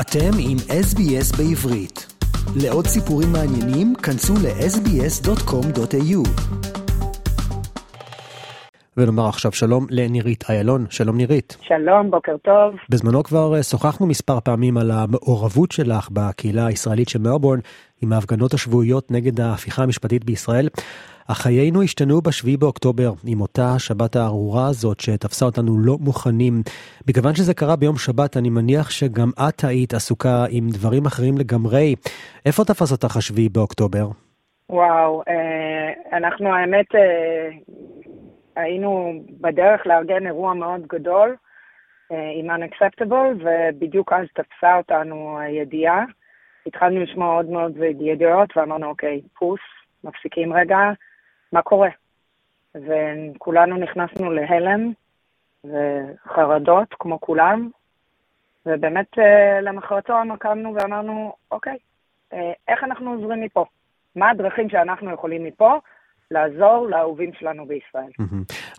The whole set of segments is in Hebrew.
אתם עם SBS בעברית. לעוד סיפורים מעניינים, כנסו ל-sbs.com.au. ונאמר עכשיו שלום לנירית איילון. שלום נירית. שלום, בוקר טוב. בזמנו כבר אה, שוחחנו מספר פעמים על המעורבות שלך בקהילה הישראלית של מלבורן עם ההפגנות השבועיות נגד ההפיכה המשפטית בישראל. אך חיינו השתנו ב-7 באוקטובר עם אותה השבת הארורה הזאת שתפסה אותנו לא מוכנים. מכיוון שזה קרה ביום שבת, אני מניח שגם את היית עסוקה עם דברים אחרים לגמרי. איפה תפס אותך ה-7 באוקטובר? וואו, אה, אנחנו האמת אה, היינו בדרך לארגן אירוע מאוד גדול אה, עם Unacceptable, ובדיוק אז תפסה אותנו הידיעה. התחלנו לשמוע עוד מאוד ידיעות ואמרנו, אוקיי, פוס, מפסיקים רגע, מה קורה? וכולנו נכנסנו להלם וחרדות, כמו כולם, ובאמת אה, למחרתו קמנו ואמרנו, אוקיי, אה, איך אנחנו עוזרים מפה? מה הדרכים שאנחנו יכולים מפה לעזור לאהובים שלנו בישראל?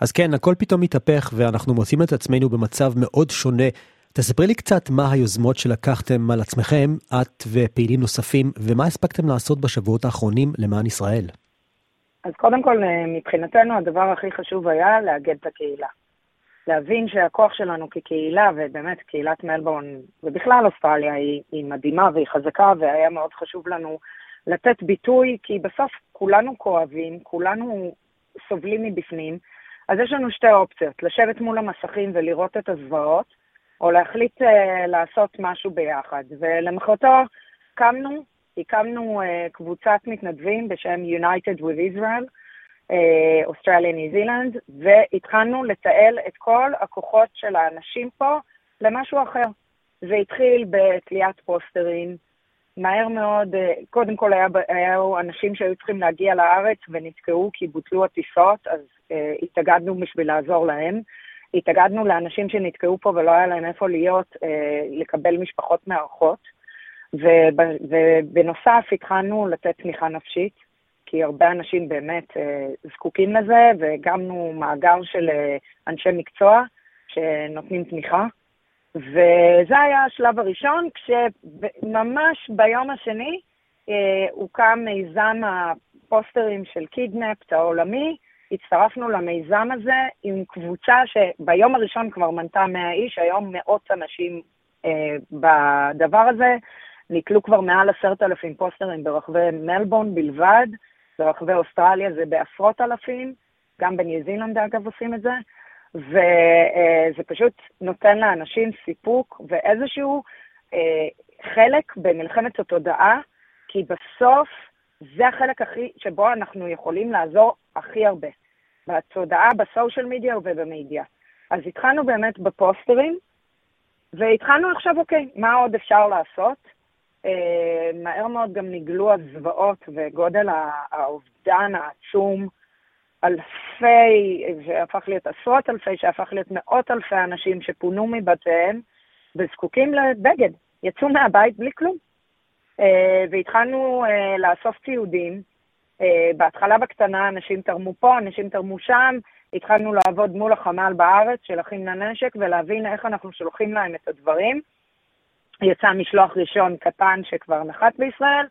אז כן, הכל פתאום מתהפך ואנחנו מוצאים את עצמנו במצב מאוד שונה. תספרי לי קצת מה היוזמות שלקחתם על עצמכם, את ופעילים נוספים, ומה הספקתם לעשות בשבועות האחרונים למען ישראל. אז קודם כל, אה, מבחינתנו הדבר הכי חשוב היה לאגד את הקהילה. להבין שהכוח שלנו כקהילה, ובאמת קהילת מלבורן, ובכלל אוסטרליה, היא, היא מדהימה והיא חזקה, והיה מאוד חשוב לנו לתת ביטוי, כי בסוף כולנו כואבים, כולנו סובלים מבפנים, אז יש לנו שתי אופציות, לשבת מול המסכים ולראות את הזוועות, או להחליט uh, לעשות משהו ביחד. ולמחרתו קמנו, הקמנו uh, קבוצת מתנדבים בשם United with Israel, אוסטרליה, ניו זילנד, והתחלנו לתעל את כל הכוחות של האנשים פה למשהו אחר. זה התחיל בתליית פוסטרים, מהר מאוד, uh, קודם כל היה, היו אנשים שהיו צריכים להגיע לארץ ונתקעו כי בוטלו הטיסות, אז uh, התאגדנו בשביל לעזור להם. התאגדנו לאנשים שנתקעו פה ולא היה להם איפה להיות, אה, לקבל משפחות מארחות. ובנוסף התחלנו לתת תמיכה נפשית, כי הרבה אנשים באמת אה, זקוקים לזה, והגמנו מאגר של אה, אנשי מקצוע שנותנים תמיכה. וזה היה השלב הראשון, כשממש ביום השני אה, הוקם מיזם הפוסטרים של קידנפט העולמי, הצטרפנו למיזם הזה עם קבוצה שביום הראשון כבר מנתה 100 איש, היום מאות אנשים אה, בדבר הזה. נתלו כבר מעל עשרת אלפים פוסטרים ברחבי מלבורן בלבד, ברחבי אוסטרליה זה בעשרות אלפים, גם בניו זילנד אגב עושים את זה, וזה אה, פשוט נותן לאנשים סיפוק ואיזשהו אה, חלק במלחמת התודעה, כי בסוף זה החלק הכי, שבו אנחנו יכולים לעזור הכי הרבה, בתודעה, בסושיאל מדיה ובמדיה. אז התחלנו באמת בפוסטרים, והתחלנו עכשיו, אוקיי, מה עוד אפשר לעשות? אה, מהר מאוד גם נגלו הזוועות וגודל האובדן העצום. אלפי, שהפך להיות עשרות אלפי, שהפך להיות מאות אלפי אנשים שפונו מבתיהם וזקוקים לבגד. יצאו מהבית בלי כלום. אה, והתחלנו אה, לאסוף ציודים. בהתחלה בקטנה אנשים תרמו פה, אנשים תרמו שם, התחלנו לעבוד מול החמ"ל בארץ של אחים לנשק ולהבין איך אנחנו שולחים להם את הדברים. יצא משלוח ראשון קטן שכבר נחת בישראל,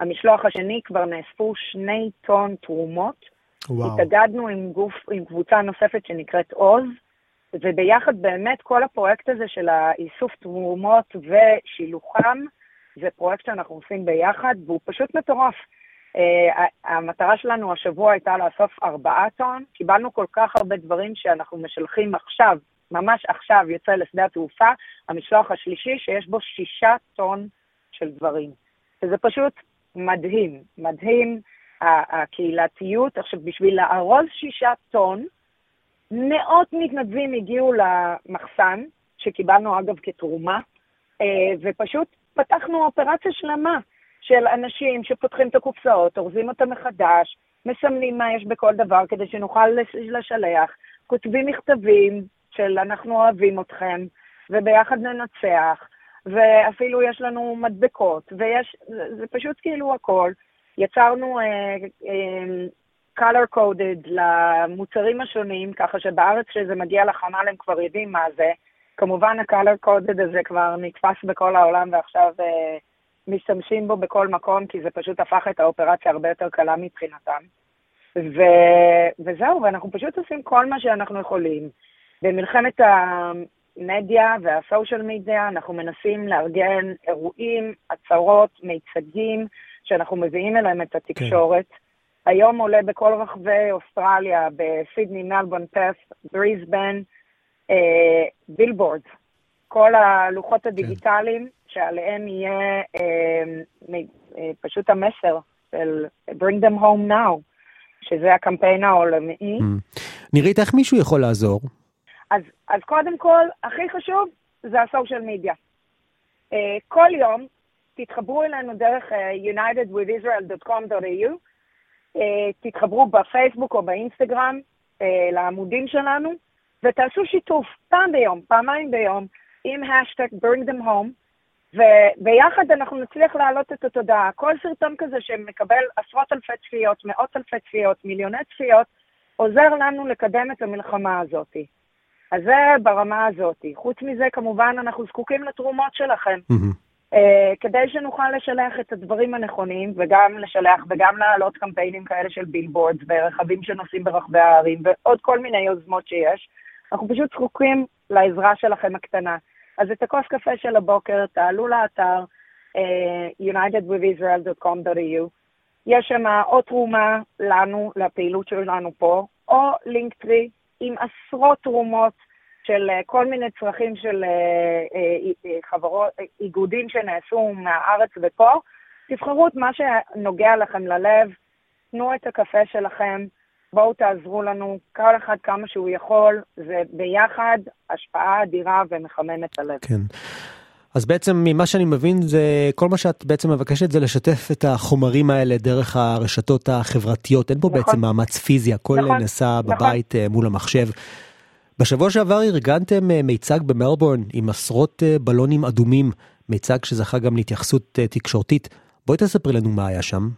המשלוח השני כבר נאספו שני טון תרומות. וואו. התאגדנו עם גוף, עם קבוצה נוספת שנקראת עוז, וביחד באמת כל הפרויקט הזה של האיסוף תרומות ושילוחם, זה פרויקט שאנחנו עושים ביחד, והוא פשוט מטורף. Uh, המטרה שלנו השבוע הייתה לאסוף ארבעה טון, קיבלנו כל כך הרבה דברים שאנחנו משלחים עכשיו, ממש עכשיו יוצא לשדה התעופה, המשלוח השלישי שיש בו שישה טון של דברים. וזה פשוט מדהים, מדהים הקהילתיות. עכשיו, בשביל לארוז שישה טון, מאות מתנדבים הגיעו למחסן, שקיבלנו אגב כתרומה, uh, ופשוט פתחנו אופרציה שלמה של אנשים שפותחים את הקופסאות, אורזים אותם מחדש, מסמנים מה יש בכל דבר כדי שנוכל לשלח, כותבים מכתבים של אנחנו אוהבים אתכם, וביחד ננצח, ואפילו יש לנו מדבקות, ויש, זה, זה פשוט כאילו הכל. יצרנו uh, uh, color coded למוצרים השונים, ככה שבארץ כשזה מגיע לחמ"ל הם כבר יודעים מה זה. כמובן ה-color coded הזה כבר נתפס בכל העולם ועכשיו אה, משתמשים בו בכל מקום, כי זה פשוט הפך את האופרציה הרבה יותר קלה מבחינתם. ו... וזהו, ואנחנו פשוט עושים כל מה שאנחנו יכולים. במלחמת המדיה והסושיאל מדיה אנחנו מנסים לארגן אירועים, הצהרות, מיצגים, שאנחנו מביאים אליהם את התקשורת. כן. היום עולה בכל רחבי אוסטרליה, בסידני, מלבון, פס, בריסבן, אה, בילבורד. כל הלוחות הדיגיטליים כן. שעליהם יהיה אה, אה, פשוט המסר של Bring them home now, שזה הקמפיין העולמי. Mm. נירית, איך מישהו יכול לעזור? אז, אז קודם כל, הכי חשוב זה הסושיאל מדיה. Uh, כל יום תתחברו אלינו דרך uh, unitedwithisrael.com.au, uh, תתחברו בפייסבוק או באינסטגרם אה, לעמודים שלנו, ותעשו שיתוף פעם ביום, פעמיים ביום, עם האשטג bring them home, וביחד אנחנו נצליח להעלות את התודעה. כל סרטון כזה שמקבל עשרות אלפי צפיות, מאות אלפי צפיות, מיליוני צפיות, עוזר לנו לקדם את המלחמה הזאת. אז זה ברמה הזאת. חוץ מזה, כמובן, אנחנו זקוקים לתרומות שלכם. אמ-המ. אה, כדי שנוכל לשלח את הדברים הנכונים, וגם לשלח וגם להעלות קמפיינים כאלה של billboards ורכבים שנוסעים ברחבי הערים, ועוד כל מיני יוזמות שיש. אנחנו פשוט זקוקים לעזרה שלכם הקטנה. אז את הכוס קפה של הבוקר, תעלו לאתר uh, unitedwithisrael.com.au. יש שם או תרומה לנו, לפעילות שלנו פה, או לינקטרי עם עשרות תרומות של uh, כל מיני צרכים של uh, uh, חברות, איגודים שנעשו מהארץ ופה. תבחרו את מה שנוגע לכם ללב, תנו את הקפה שלכם, בואו תעזרו לנו, כל אחד כמה שהוא יכול, זה ביחד השפעה אדירה ומחמם את הלב. כן. אז בעצם ממה שאני מבין זה כל מה שאת בעצם מבקשת זה לשתף את החומרים האלה דרך הרשתות החברתיות אין פה נכון. בעצם מאמץ פיזי הכל נכון, נעשה נכון. בבית נכון. מול המחשב. בשבוע שעבר ארגנתם אה, מיצג במלבורן עם עשרות אה, בלונים אדומים מיצג שזכה גם להתייחסות תקשורתית בואי תספרי לנו מה היה שם.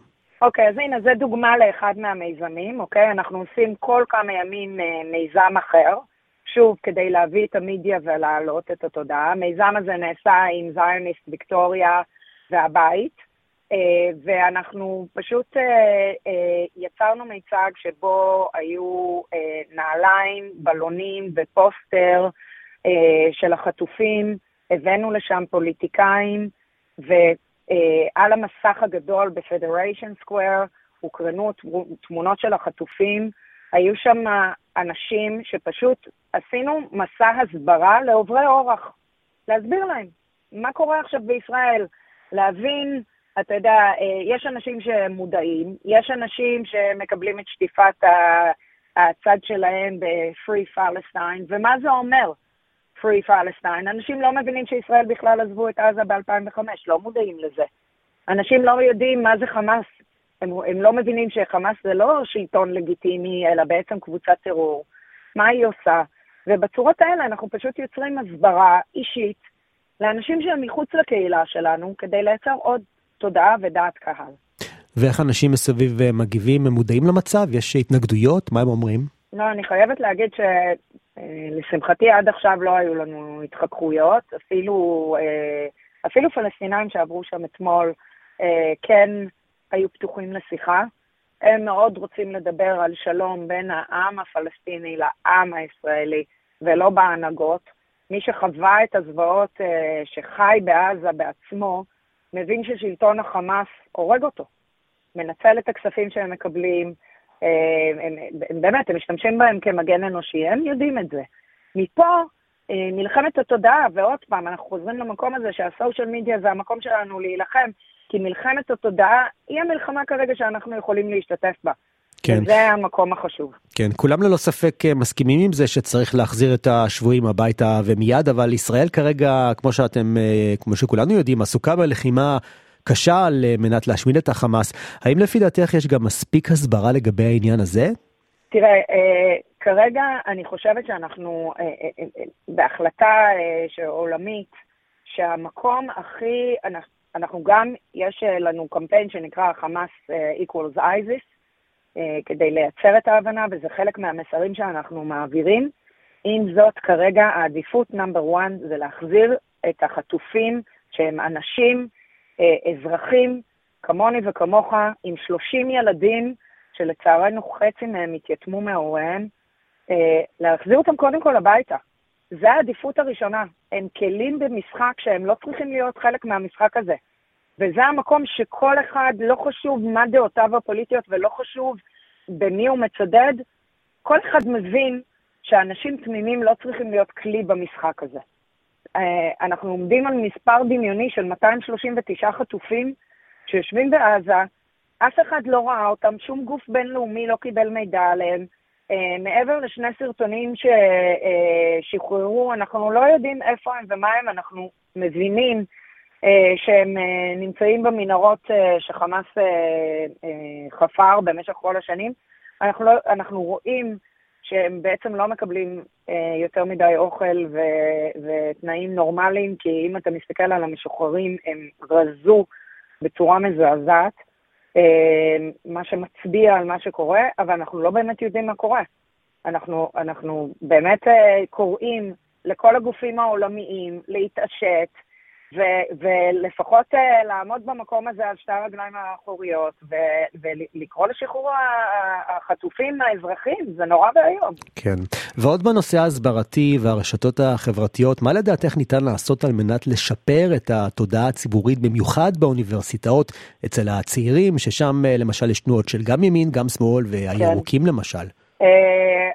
אוקיי, אז הנה, זו דוגמה לאחד מהמיזמים, אוקיי? אנחנו עושים כל כמה ימים מיזם אחר. שוב, כדי להביא את המדיה ולהעלות את התודעה. המיזם הזה נעשה עם זיוניסט ויקטוריה והבית, אה, ואנחנו פשוט אה, אה, יצרנו מיצג שבו היו נעליים, בלונים ופוסטר של החטופים, הבאנו לשם פוליטיקאים, ועל המסך הגדול בפדריישן סקוואר הוקרנו תמונות של החטופים. היו שם אנשים שפשוט עשינו מסע הסברה לעוברי אורח, להסביר להם מה קורה עכשיו בישראל, להבין, אתה יודע, אה, יש אנשים שמודעים, יש אנשים שמקבלים את שטיפת הצד שלהם ב-Free Palestine, ומה זה אומר, Free Palestine? אנשים לא מבינים שישראל בכלל עזבו את עזה ב-2005, לא מודעים לזה. אנשים לא יודעים מה זה חמאס, הם, הם לא מבינים שחמאס זה לא שלטון לגיטימי, אלא בעצם קבוצת טרור. מה היא עושה? ובצורות האלה אנחנו פשוט יוצרים הסברה אישית לאנשים שהם מחוץ לקהילה שלנו, כדי לייצר עוד תודעה ודעת קהל. ואיך אנשים מסביב אה, מגיבים, הם מודעים למצב? יש התנגדויות? מה הם אומרים? לא, אני חייבת להגיד שלשמחתי עד עכשיו לא היו לנו התחככויות, אפילו, אה, אפילו פלסטינאים שעברו שם אתמול אה, כן היו פתוחים לשיחה. הם מאוד רוצים לדבר על שלום בין העם הפלסטיני לעם הישראלי, ולא בהנהגות. מי שחווה את הזוועות אה, שחי בעזה בעצמו, מבין ששלטון החמאס הורג אותו. מנצל את הכספים שהם מקבלים, אה, הם, הם, באמת, הם משתמשים בהם כמגן אנושי, הם יודעים את זה. מפה מלחמת התודעה, ועוד פעם, אנחנו חוזרים למקום הזה שהסושיאל מדיה זה המקום שלנו להילחם, כי מלחמת התודעה היא המלחמה כרגע שאנחנו יכולים להשתתף בה. כן. זה המקום החשוב. כן, כולם ללא ספק אה, מסכימים עם זה שצריך להחזיר את השבויים הביתה ומיד, אבל ישראל כרגע, כמו שאתם, אה, כמו שכולנו יודעים, עסוקה בלחימה קשה על אה, מנת להשמיד את החמאס. האם לפי דעתך יש גם מספיק הסברה לגבי העניין הזה? תראה, כרגע אני חושבת שאנחנו בהחלטה עולמית, שהמקום הכי, אנחנו גם, יש לנו קמפיין שנקרא חמאס equals ISIS, אה, כדי לייצר את ההבנה, וזה חלק מהמסרים שאנחנו מעבירים. עם זאת, כרגע העדיפות נאמבר 1 זה להחזיר את החטופים שהם אנשים, אה, אזרחים, כמוני וכמוך, עם 30 ילדים, שלצערנו חצי מהם התייתמו מהוריהם, אה, להחזיר אותם קודם כל הביתה. זה העדיפות הראשונה. הם כלים במשחק שהם לא צריכים להיות חלק מהמשחק הזה. וזה המקום שכל אחד, לא חשוב מה דעותיו הפוליטיות ולא חשוב במי הוא מצדד, כל אחד מבין שאנשים תמימים לא צריכים להיות כלי במשחק הזה. אה, אנחנו עומדים על מספר דמיוני של 239 חטופים שיושבים בעזה, אף אחד לא ראה אותם, שום גוף בינלאומי לא קיבל מידע עליהם. Uh, מעבר לשני סרטונים ששחררו, uh, אנחנו לא יודעים איפה הם ומה הם, אנחנו מבינים uh, שהם נמצאים במנהרות שחמאס חפר במשך כל השנים. אנחנו, לא, אנחנו רואים שהם בעצם לא מקבלים אה, יותר מדי אוכל ו- ותנאים נורמליים, כי אם אתה מסתכל על המשוחררים, הם רזו בצורה מזעזעת, אה, מה שמצביע על מה שקורה, אבל אנחנו לא באמת יודעים מה קורה. אנחנו, אנחנו באמת אה, קוראים לכל הגופים העולמיים להתעשת, ו- ולפחות uh, לעמוד במקום הזה על שתי הרגליים האחוריות ו- ולקרוא לשחרור החטופים האזרחים, זה נורא ואיום. כן, ועוד בנושא ההסברתי והרשתות החברתיות, מה לדעתך ניתן לעשות על מנת לשפר את התודעה הציבורית, במיוחד באוניברסיטאות, אצל הצעירים, ששם uh, למשל יש תנועות של גם ימין, גם שמאל, והירוקים כן. למשל? Uh,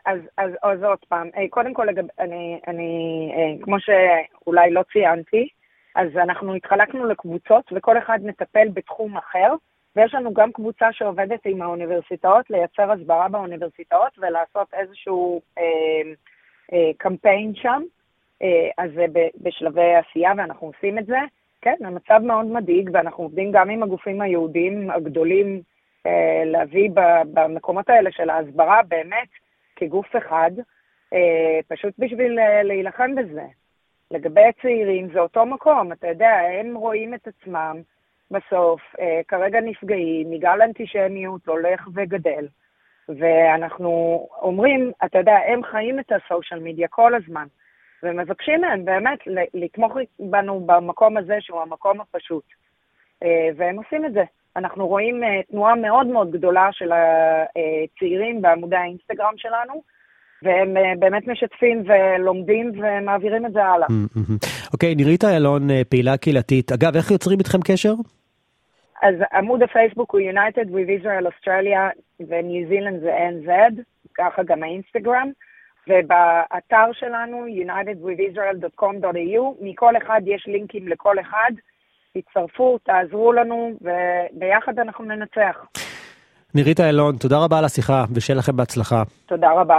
אז, אז, אז עוד פעם, קודם כל, אני, אני, כמו שאולי לא ציינתי, אז אנחנו התחלקנו לקבוצות וכל אחד מטפל בתחום אחר, ויש לנו גם קבוצה שעובדת עם האוניברסיטאות לייצר הסברה באוניברסיטאות ולעשות איזשהו אה, אה, קמפיין שם. אה, אז זה בשלבי עשייה ואנחנו עושים את זה. כן, המצב מאוד מדאיג ואנחנו עובדים גם עם הגופים היהודיים הגדולים אה, להביא במקומות האלה של ההסברה באמת כגוף אחד, אה, פשוט בשביל אה, להילחם בזה. לגבי הצעירים זה אותו מקום, אתה יודע, הם רואים את עצמם בסוף, אה, כרגע נפגעים מגל אנטישמיות הולך וגדל. ואנחנו אומרים, אתה יודע, הם חיים את הסושיאל מדיה כל הזמן, ומבקשים מהם באמת לתמוך בנו במקום הזה שהוא המקום הפשוט. אה, והם עושים את זה. אנחנו רואים אה, תנועה מאוד מאוד גדולה של הצעירים בעמודי האינסטגרם שלנו, והם אה, באמת משתפים ולומדים ומעבירים את זה הלאה. אוקיי, okay, נירית איילון, אה, פעילה קהילתית. אגב, איך יוצרים איתכם קשר? אז עמוד הפייסבוק הוא United with Israel Australia וניו זילנד זה NZ, ככה גם האינסטגרם, ובאתר שלנו unitedwithisrael.com.au, מכל אחד יש לינקים לכל אחד, תצטרפו, תעזרו לנו, וביחד אנחנו ננצח. נירית איילון, תודה רבה על השיחה, ושיהיה לכם בהצלחה. תודה רבה.